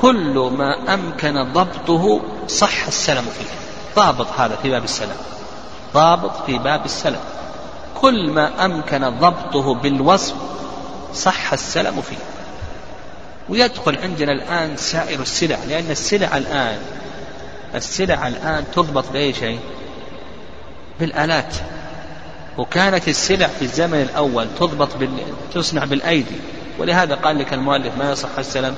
كل ما أمكن ضبطه صح السلم فيه. ضابط هذا في باب السلم. ضابط في باب السلم. كل ما أمكن ضبطه بالوصف صح السلم فيه. ويدخل عندنا الآن سائر السلع لأن السلع الآن السلع الآن تضبط بأي شيء؟ بالآلات. وكانت السلع في الزمن الأول تضبط بال... تصنع بالأيدي. ولهذا قال لك المؤلف ما يصح السلم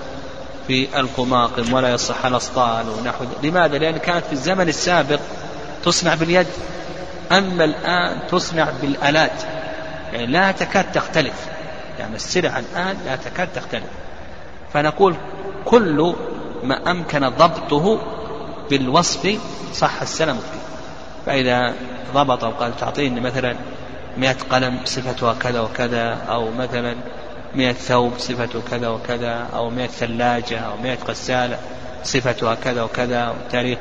في القماقم ولا يصح الأسطال ونحو لماذا؟ لأن كانت في الزمن السابق تصنع باليد أما الآن تصنع بالآلات. يعني لا تكاد تختلف. يعني السلع الآن لا تكاد تختلف. فنقول كل ما أمكن ضبطه بالوصف صح السلم فيه. فإذا ضبط وقال تعطيني مثلا مئة قلم صفتها كذا وكذا أو مثلا مئة ثوب صفته كذا وكذا أو مئة ثلاجة أو مئة غسالة صفتها كذا وكذا وتاريخ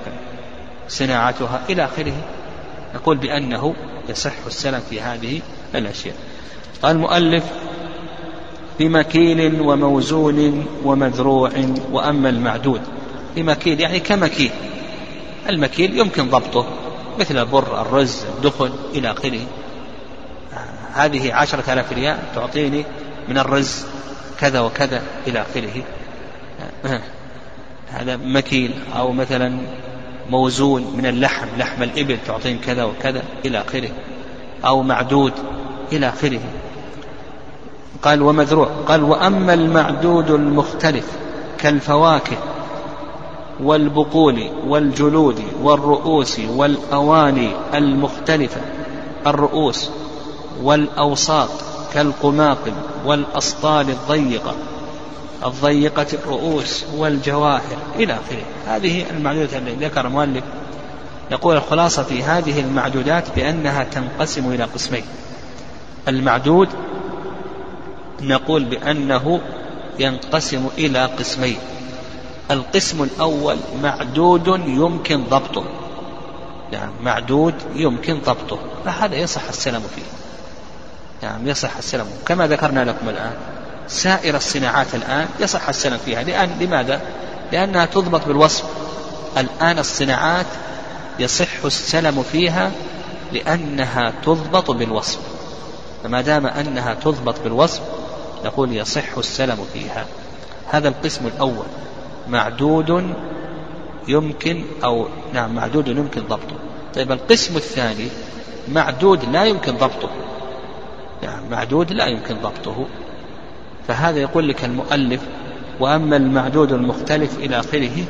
صناعتها إلى آخره. نقول بأنه يصح السلم في هذه الأشياء. قال المؤلف بمكيل وموزون ومذروع وأما المعدود. بمكيل يعني كمكيل. المكيل يمكن ضبطه مثل البر الرز الدخن إلى آخره. هذه عشرة آلاف ريال تعطيني من الرز كذا وكذا إلى آخره. هذا مكيل أو مثلا موزون من اللحم لحم الإبل تعطين كذا وكذا إلى آخره. أو معدود إلى آخره. قال ومذروع قال وأما المعدود المختلف كالفواكه والبقول والجلود والرؤوس والأواني المختلفة الرؤوس والأوساط كالقماقم والأسطال الضيقة. الضيقة الرؤوس والجواهر إلى آخره. هذه المعدودات التي ذكر المؤلف. يقول الخلاصة في هذه المعدودات بأنها تنقسم إلى قسمين. المعدود نقول بأنه ينقسم إلى قسمين. القسم الأول معدود يمكن ضبطه. يعني معدود يمكن ضبطه. فهذا يصح السلام فيه. يعني يصح السلام. كما ذكرنا لكم الآن سائر الصناعات الآن يصح السلام فيها. لأن لماذا؟ لأنها تضبط بالوصف. الآن الصناعات يصح السلم فيها لأنها تضبط بالوصف. فما دام أنها تضبط بالوصف نقول يصح السلم فيها. هذا القسم الأول. معدود يمكن أو نعم معدود يمكن ضبطه. طيب القسم الثاني معدود لا يمكن ضبطه. يعني معدود لا يمكن ضبطه. فهذا يقول لك المؤلف وأما المعدود المختلف إلى آخره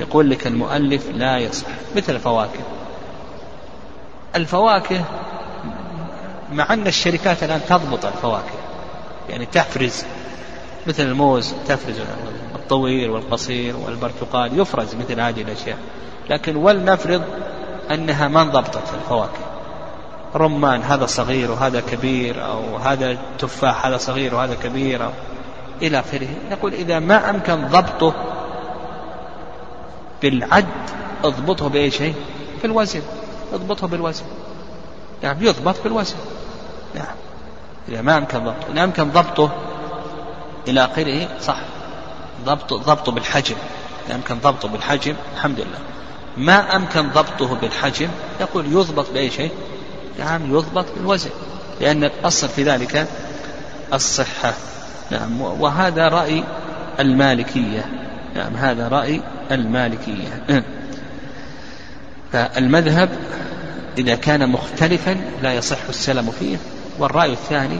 يقول لك المؤلف لا يصح. مثل الفواكه. الفواكه مع أن الشركات الآن تضبط الفواكه يعني تفرز مثل الموز تفرز الطويل والقصير والبرتقال يفرز مثل هذه الأشياء. لكن ولنفرض أنها ما انضبطت الفواكه. رمان هذا صغير وهذا كبير أو هذا تفاح هذا صغير وهذا كبير أو إلى آخره. نقول إذا ما أمكن ضبطه بالعد اضبطه بأي شيء؟ بالوزن. اضبطه بالوزن. نعم يضبط بالوزن. نعم. إذا ما أمكن ضبطه إذا أمكن ضبطه إلى آخره صح. ضبط ضبطه بالحجم. إذا أمكن ضبطه بالحجم الحمد لله. ما أمكن ضبطه بالحجم يقول يضبط بأي شيء؟ نعم يضبط بالوزن لأن الأصل في ذلك الصحة. نعم وهذا رأي المالكية. نعم هذا رأي المالكية. فالمذهب إذا كان مختلفا لا يصح السلم فيه والرأي الثاني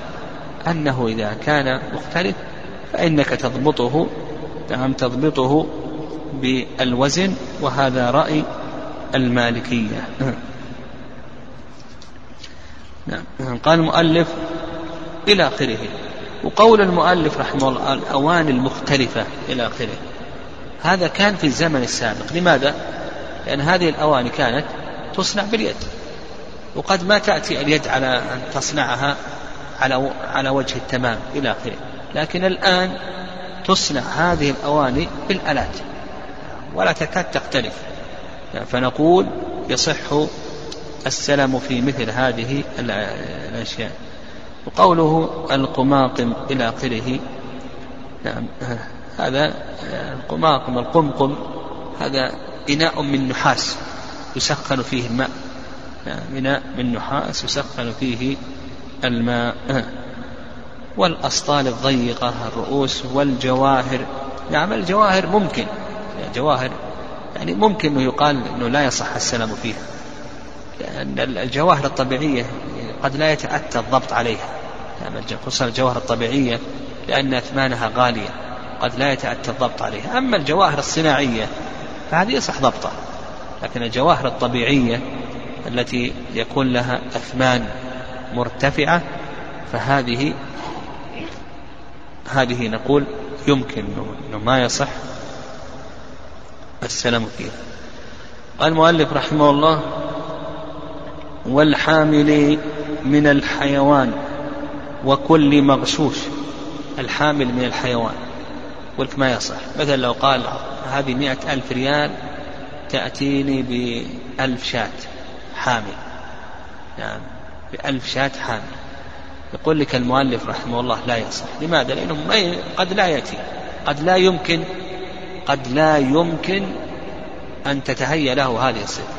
أنه إذا كان مختلف فإنك تضبطه نعم تضبطه بالوزن وهذا رأي المالكية. نعم. قال المؤلف إلى آخره. وقول المؤلف رحمه الله الأواني المختلفة إلى آخره. هذا كان في الزمن السابق. لماذا؟ لأن هذه الأواني كانت تصنع باليد. وقد ما تأتي اليد على أن تصنعها على على وجه التمام إلى آخره. لكن الآن تصنع هذه الأواني بالآلات. ولا تكاد تختلف. فنقول يصح السلم في مثل هذه الأشياء. وقوله القماقم إلى آخره. نعم. هذا القماقم القمقم هذا إناء من نحاس يسخن فيه الماء. نعم. إناء من نحاس يسخن فيه الماء. والأسطال الضيقة الرؤوس والجواهر. نعم الجواهر ممكن. يعني جواهر يعني ممكن أنه يقال أنه لا يصح السلام فيها. الجواهر الطبيعية قد لا يتأتى الضبط عليها. يعني خصوصا الجواهر الطبيعية لأن أثمانها غالية قد لا يتأتى الضبط عليها. أما الجواهر الصناعية فهذه يصح ضبطها لكن الجواهر الطبيعية التي يكون لها أثمان مرتفعة فهذه هذه نقول يمكن أنه ما يصح. السلام فيها. المؤلف رحمه الله والحامل من الحيوان وكل مغشوش الحامل من الحيوان. قلت ما يصح؟ مثلا لو قال هذه مئة ألف ريال تأتيني بألف شاة حامل. نعم بألف شاة حامل. يقول لك المؤلف رحمه الله لا يصح. لماذا؟ لأنه قد لا يأتي. قد لا يمكن قد لا يمكن أن تتهيأ له هذه الصفة.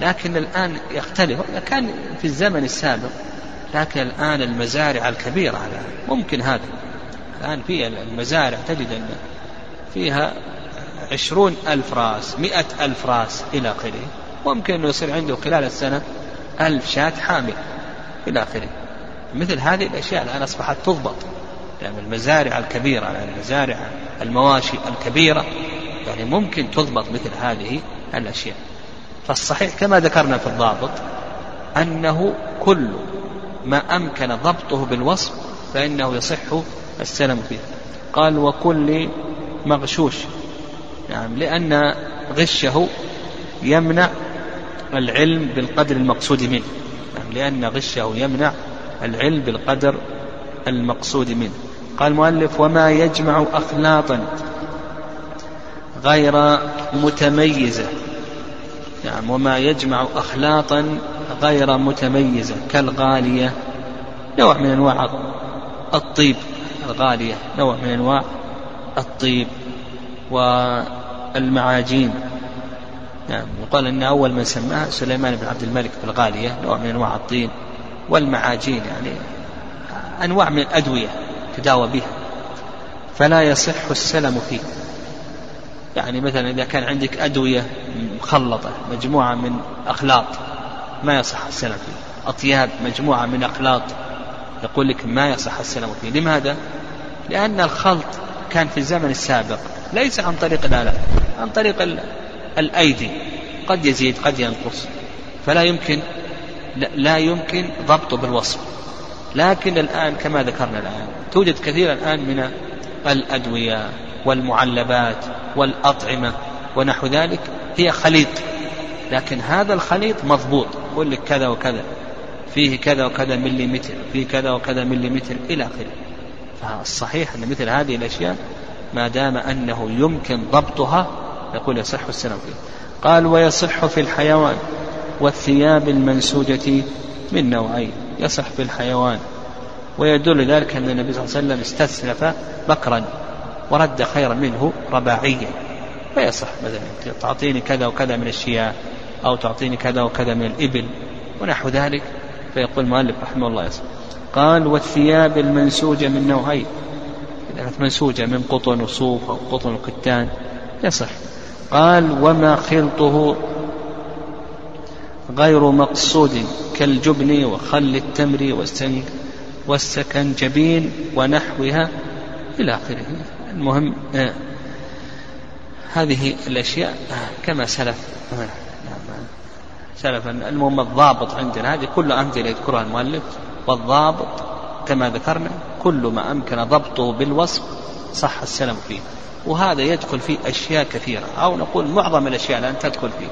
لكن الآن يختلف. كان في الزمن السابق لكن الآن المزارع الكبيرة ممكن هذا. الآن في المزارع تجد أن فيها عشرون ألف راس مئة ألف راس إلى آخره. ممكن أنه يصير عنده خلال السنة ألف شاة حامل إلى آخره. مثل هذه الأشياء الآن أصبحت تضبط. يعني المزارع الكبيرة يعني المزارع المواشي الكبيرة يعني ممكن تضبط مثل هذه الأشياء. فالصحيح كما ذكرنا في الضابط أنه كل ما أمكن ضبطه بالوصف فإنه يصح السلم فيه. قال وكل مغشوش. نعم لأن غشه يمنع العلم بالقدر المقصود منه. نعم لأن غشه يمنع العلم بالقدر المقصود منه. قال المؤلف وما يجمع أخلاطا غير متميزة. نعم وما يجمع أخلاطا غير متميزة كالغالية نوع من أنواع الطيب الغالية نوع من أنواع الطيب والمعاجين. نعم يقال أن أول من سماها سليمان بن عبد الملك بالغالية نوع من أنواع الطين والمعاجين يعني أنواع من الأدوية تداوى بها فلا يصح السلم فيه يعني مثلا إذا كان عندك أدوية مخلطة مجموعة من أخلاط ما يصح السلم فيه. أطياب مجموعة من أخلاط يقول لك ما يصح السلم فيه. لماذا؟ لأن الخلط كان في الزمن السابق ليس عن طريق الآلات عن طريق الأيدي. قد يزيد قد ينقص. فلا يمكن لا يمكن ضبطه بالوصف. لكن الآن كما ذكرنا الآن توجد كثير الآن من الأدوية. والمعلبات والأطعمة ونحو ذلك هي خليط. لكن هذا الخليط مضبوط يقول لك كذا وكذا فيه كذا وكذا مليمتر فيه كذا وكذا مليمتر إلى آخره. فالصحيح أن مثل هذه الأشياء ما دام أنه يمكن ضبطها يقول يصح السلام فيه. قال ويصح في الحيوان والثياب المنسوجة من نوعين يصح في الحيوان. ويدل ذلك أن النبي صلى الله عليه وسلم استسلف بكرا ورد خيرا منه رباعيا. فيصح مثلا تعطيني كذا وكذا من الشياه أو تعطيني كذا وكذا من الإبل ونحو ذلك. فيقول المؤلف رحمه الله يصح. قال والثياب المنسوجة من نوعين كانت منسوجة من قطن وصوف أو قطن وكتان. يصح. قال وما خلطه غير مقصود كالجبن وخل التمر والسكنجبين ونحوها إلى آخره. المهم آه هذه الأشياء آه كما سلف آه سلف المهم الضابط عندنا هذه كل أمثلة يذكرها المؤلف والضابط كما ذكرنا كل ما أمكن ضبطه بالوصف صح السلم فيه. وهذا يدخل فيه أشياء كثيرة أو نقول معظم الأشياء الآن تدخل فيه.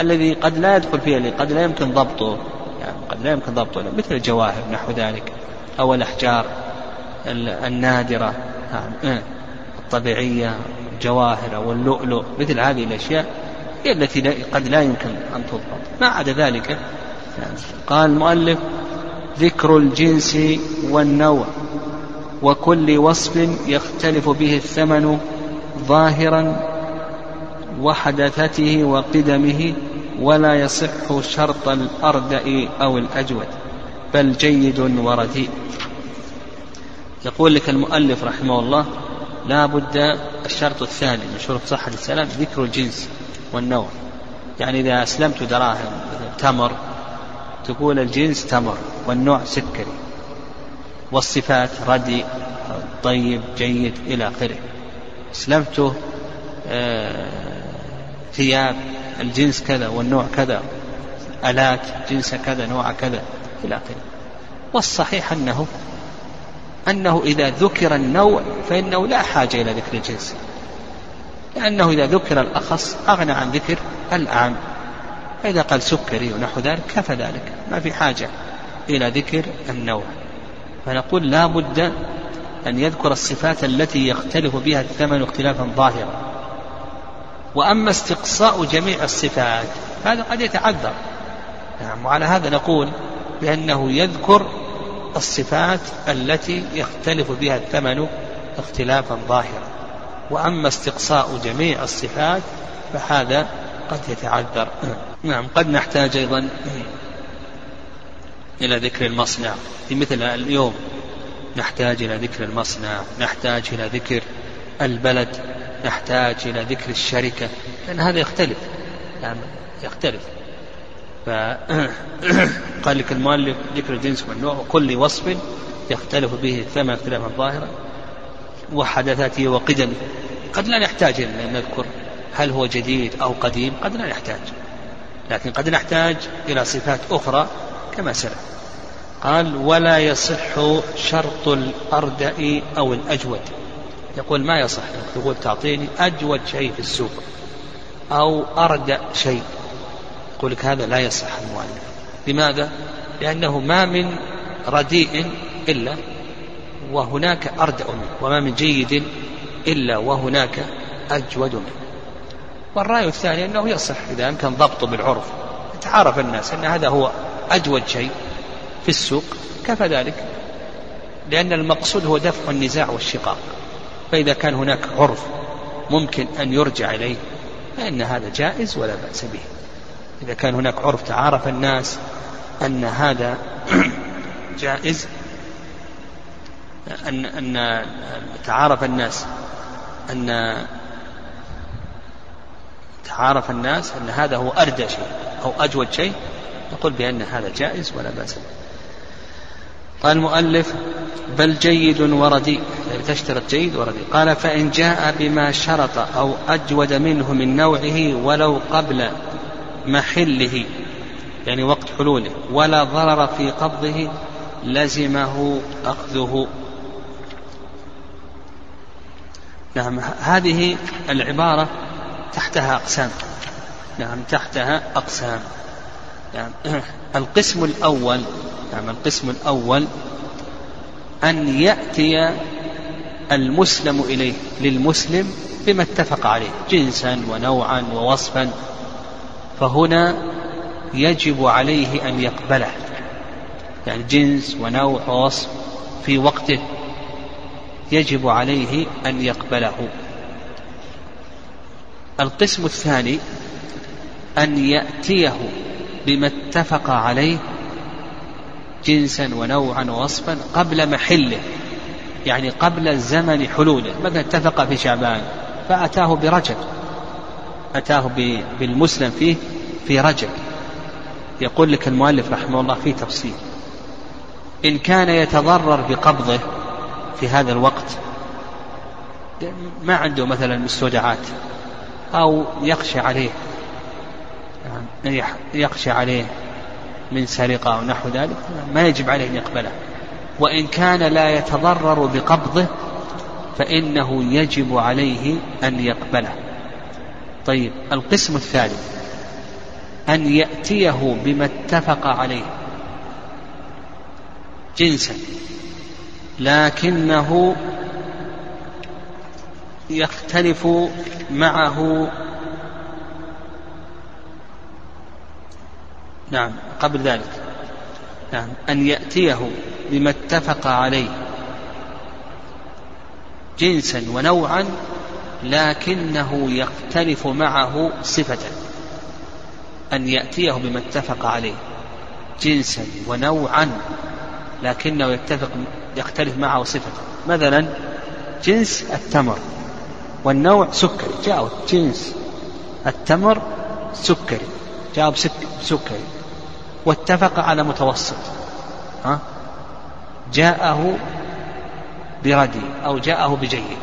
الذي قد لا يدخل فيه الذي قد لا يمكن ضبطه يعني قد لا يمكن ضبطه مثل الجواهر نحو ذلك أو الأحجار النادرة. الطبيعية الجواهر أو اللؤلؤ مثل هذه الأشياء هي التي قد لا يمكن أن تضبط. ما عدا ذلك قال المؤلف ذكر الجنس والنوع وكل وصف يختلف به الثمن ظاهرا وحدثته وقدمه ولا يصح شرط الأردأ أو الأجود بل جيد ورديء يقول لك المؤلف رحمه الله لا بد الشرط الثاني من شروط صحة السلام ذكر الجنس والنوع. يعني إذا أسلمت دراهم تمر تقول الجنس تمر والنوع سكري. والصفات ردي طيب جيد إلى آخره. أسلمته آه، ثياب الجنس كذا والنوع كذا. آلات جنس كذا نوع كذا إلى آخره. والصحيح أنه أنه إذا ذكر النوع فإنه لا حاجة إلى ذكر الجنس. لأنه إذا ذكر الأخص أغنى عن ذكر الأعم. فإذا قال سكري ونحو ذلك كفى ذلك. ما في حاجة إلى ذكر النوع. فنقول لا بد أن يذكر الصفات التي يختلف بها الثمن اختلافا ظاهرا. وأما استقصاء جميع الصفات هذا قد يتعذر. نعم وعلى هذا نقول بأنه يذكر الصفات التي يختلف بها الثمن اختلافا ظاهرا. وأما استقصاء جميع الصفات فهذا قد يتعذر. نعم قد نحتاج أيضا إلى ذكر المصنع. في مثل اليوم نحتاج إلى ذكر المصنع نحتاج إلى ذكر البلد نحتاج إلى ذكر الشركة لأن هذا يختلف. يعني يختلف. فقال لك المؤلف ذكر الجنس والنوع وكل وصف يختلف به الثمن اختلافا ظاهرا وحدثاته وقدمه قد لا نحتاج أن نذكر هل هو جديد أو قديم قد لا نحتاج. لكن قد نحتاج إلى صفات أخرى كما سلف قال ولا يصح شرط الأردأ أو الأجود. يقول ما يصح. تقول تعطيني أجود شيء في السوق أو أردأ شيء. يقول لك هذا لا يصح المؤلف لماذا؟ لأنه ما من رديء إلا وهناك أردأ منه وما من جيد إلا وهناك أجود منه. والرأي الثاني أنه يصح إذا أمكن ضبطه بالعرف. يتعارف الناس أن هذا هو أجود شيء في السوق كفى ذلك. لأن المقصود هو دفع النزاع والشقاق. فإذا كان هناك عرف ممكن أن يرجع إليه فإن هذا جائز ولا بأس به. إذا كان هناك عرف تعارف الناس أن هذا جائز أن أن تعارف الناس أن تعارف الناس أن هذا هو أردى شيء أو أجود شيء نقول بأن هذا جائز ولا بأس به. قال المؤلف بل جيد ورديء يعني تشترط جيد ورديء قال فإن جاء بما شرط أو أجود منه من نوعه ولو قبل محله يعني وقت حلوله ولا ضرر في قبضه لزمه أخذه. نعم هذه العبارة تحتها أقسام. نعم تحتها أقسام. نعم القسم الأول نعم القسم الأول أن يأتي المسلم إليه للمسلم بما اتفق عليه جنسا ونوعا ووصفا. فهنا يجب عليه أن يقبله. يعني جنس ونوع ووصف في وقته يجب عليه أن يقبله. القسم الثاني أن يأتيه بما اتفق عليه جنسا ونوعا ووصفا قبل محله يعني قبل زمن حلوله. مثلا اتفق في شعبان فأتاه برجب. أتاه بالمسلم فيه في رجب يقول لك المؤلف رحمه الله في تفصيل. إن كان يتضرر بقبضه في هذا الوقت ما عنده مثلا مستودعات أو يخشى عليه يعني يخشى عليه من سرقة أو نحو ذلك ما يجب عليه أن يقبله. وإن كان لا يتضرر بقبضه فإنه يجب عليه أن يقبله. طيب القسم الثالث أن يأتيه بما اتفق عليه جنسا لكنه يختلف معه. نعم قبل ذلك. نعم أن يأتيه بما اتفق عليه جنسا ونوعا لكنه يختلف معه صفة أن يأتيه بما اتفق عليه جنسا ونوعا لكنه يتفق يختلف معه صفة. مثلا جنس التمر والنوع سكري جاء جنس التمر سكري جاء بسكري واتفق على متوسط ها؟ جاءه بردي أو جاءه بجيد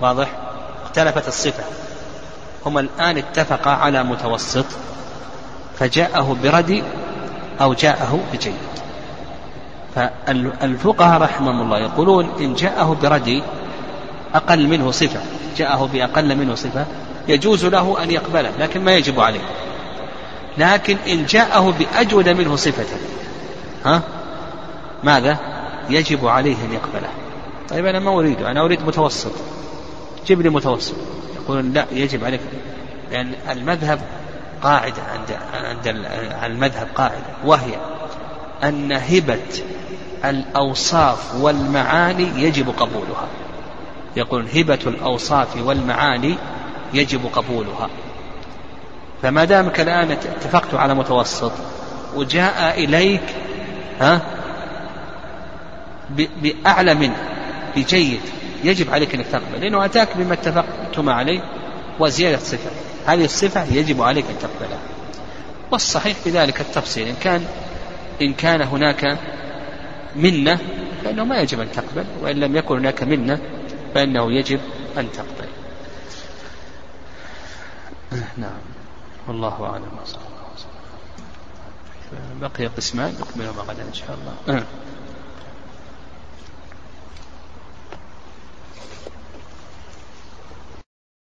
واضح؟ اختلفت الصفة. هما الآن اتفقا على متوسط فجاءه بردي أو جاءه بجيد. فالفقهاء رحمهم الله يقولون إن جاءه بردي أقل منه صفة جاءه بأقل منه صفة يجوز له أن يقبله لكن ما يجب عليه. لكن إن جاءه بأجود منه صفة ها؟ ماذا؟ يجب عليه أن يقبله. طيب أنا ما أريده أنا أريد متوسط. جيب لي متوسط. يقولون لا يجب عليك لأن المذهب قاعدة عند عند المذهب قاعدة وهي أن هبة الأوصاف والمعاني يجب قبولها. يقول هبة الأوصاف والمعاني يجب قبولها. فما دامك الآن اتفقت على متوسط وجاء إليك ها بأعلى منه بجيد يجب عليك أنك تقبل لأنه أتاك بما اتفقتم عليه وزيادة صفة. هذه الصفة يجب عليك أن تقبلها. والصحيح في ذلك التفصيل إن كان إن كان هناك منة فإنه ما يجب أن تقبل وإن لم يكن هناك منة فإنه يجب أن تقبل. نعم. والله أعلم. بقي قسمان نكملهما غدا إن شاء الله.